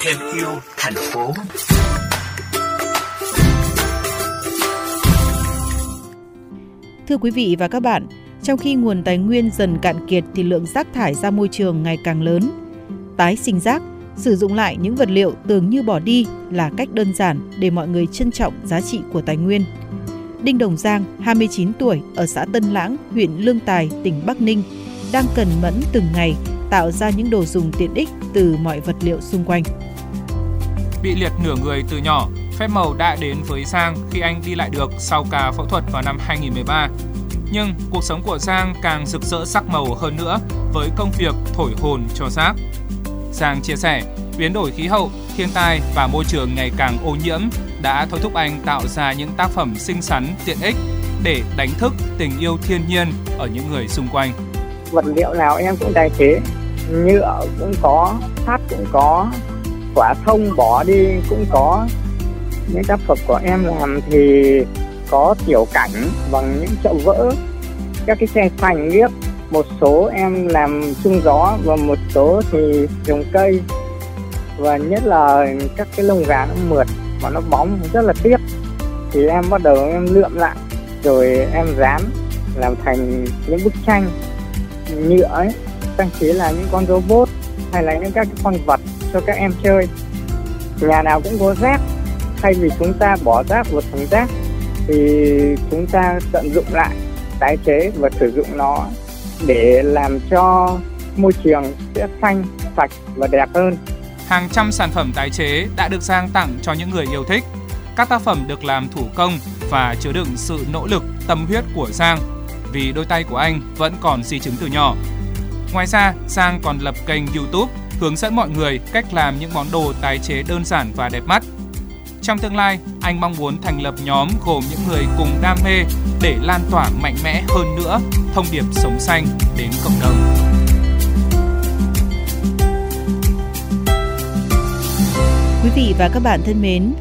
Thêm yêu thành phố. Thưa quý vị và các bạn, trong khi nguồn tài nguyên dần cạn kiệt thì lượng rác thải ra môi trường ngày càng lớn. Tái sinh rác, sử dụng lại những vật liệu tưởng như bỏ đi là cách đơn giản để mọi người trân trọng giá trị của tài nguyên. Đinh Đồng Giang, 29 tuổi, ở xã Tân Lãng, huyện Lương Tài, tỉnh Bắc Ninh, đang cần mẫn từng ngày tạo ra những đồ dùng tiện ích từ mọi vật liệu xung quanh. Bị liệt nửa người từ nhỏ, phép màu đã đến với Giang khi anh đi lại được sau ca phẫu thuật vào năm 2013. Nhưng cuộc sống của Giang càng rực rỡ sắc màu hơn nữa với công việc thổi hồn cho rác. Giang chia sẻ, biến đổi khí hậu, thiên tai và môi trường ngày càng ô nhiễm đã thôi thúc anh tạo ra những tác phẩm xinh xắn, tiện ích để đánh thức tình yêu thiên nhiên ở những người xung quanh. Vật liệu nào em cũng tái chế, nhựa cũng có, sắt cũng có, quả thông bỏ đi cũng có. Những tác phẩm của em làm thì có tiểu cảnh bằng những chậu vỡ, các cái xe phanh liếc. Một số em làm chung gió và một số thì trồng cây. Và nhất là các cái lông gà nó mượt và nó bóng rất là tiếc. Thì em bắt đầu em lượm lại rồi em dán làm thành những bức tranh nhựa ấy trang trí là những con robot hay là những các cái con vật cho các em chơi nhà nào cũng có rác thay vì chúng ta bỏ rác vào thùng rác thì chúng ta tận dụng lại tái chế và sử dụng nó để làm cho môi trường sẽ xanh, sạch và đẹp hơn. Hàng trăm sản phẩm tái chế đã được sang tặng cho những người yêu thích. Các tác phẩm được làm thủ công và chứa đựng sự nỗ lực, tâm huyết của Giang vì đôi tay của anh vẫn còn di chứng từ nhỏ. Ngoài ra, sang còn lập kênh YouTube hướng dẫn mọi người cách làm những món đồ tái chế đơn giản và đẹp mắt. Trong tương lai, anh mong muốn thành lập nhóm gồm những người cùng đam mê để lan tỏa mạnh mẽ hơn nữa thông điệp sống xanh đến cộng đồng. Quý vị và các bạn thân mến,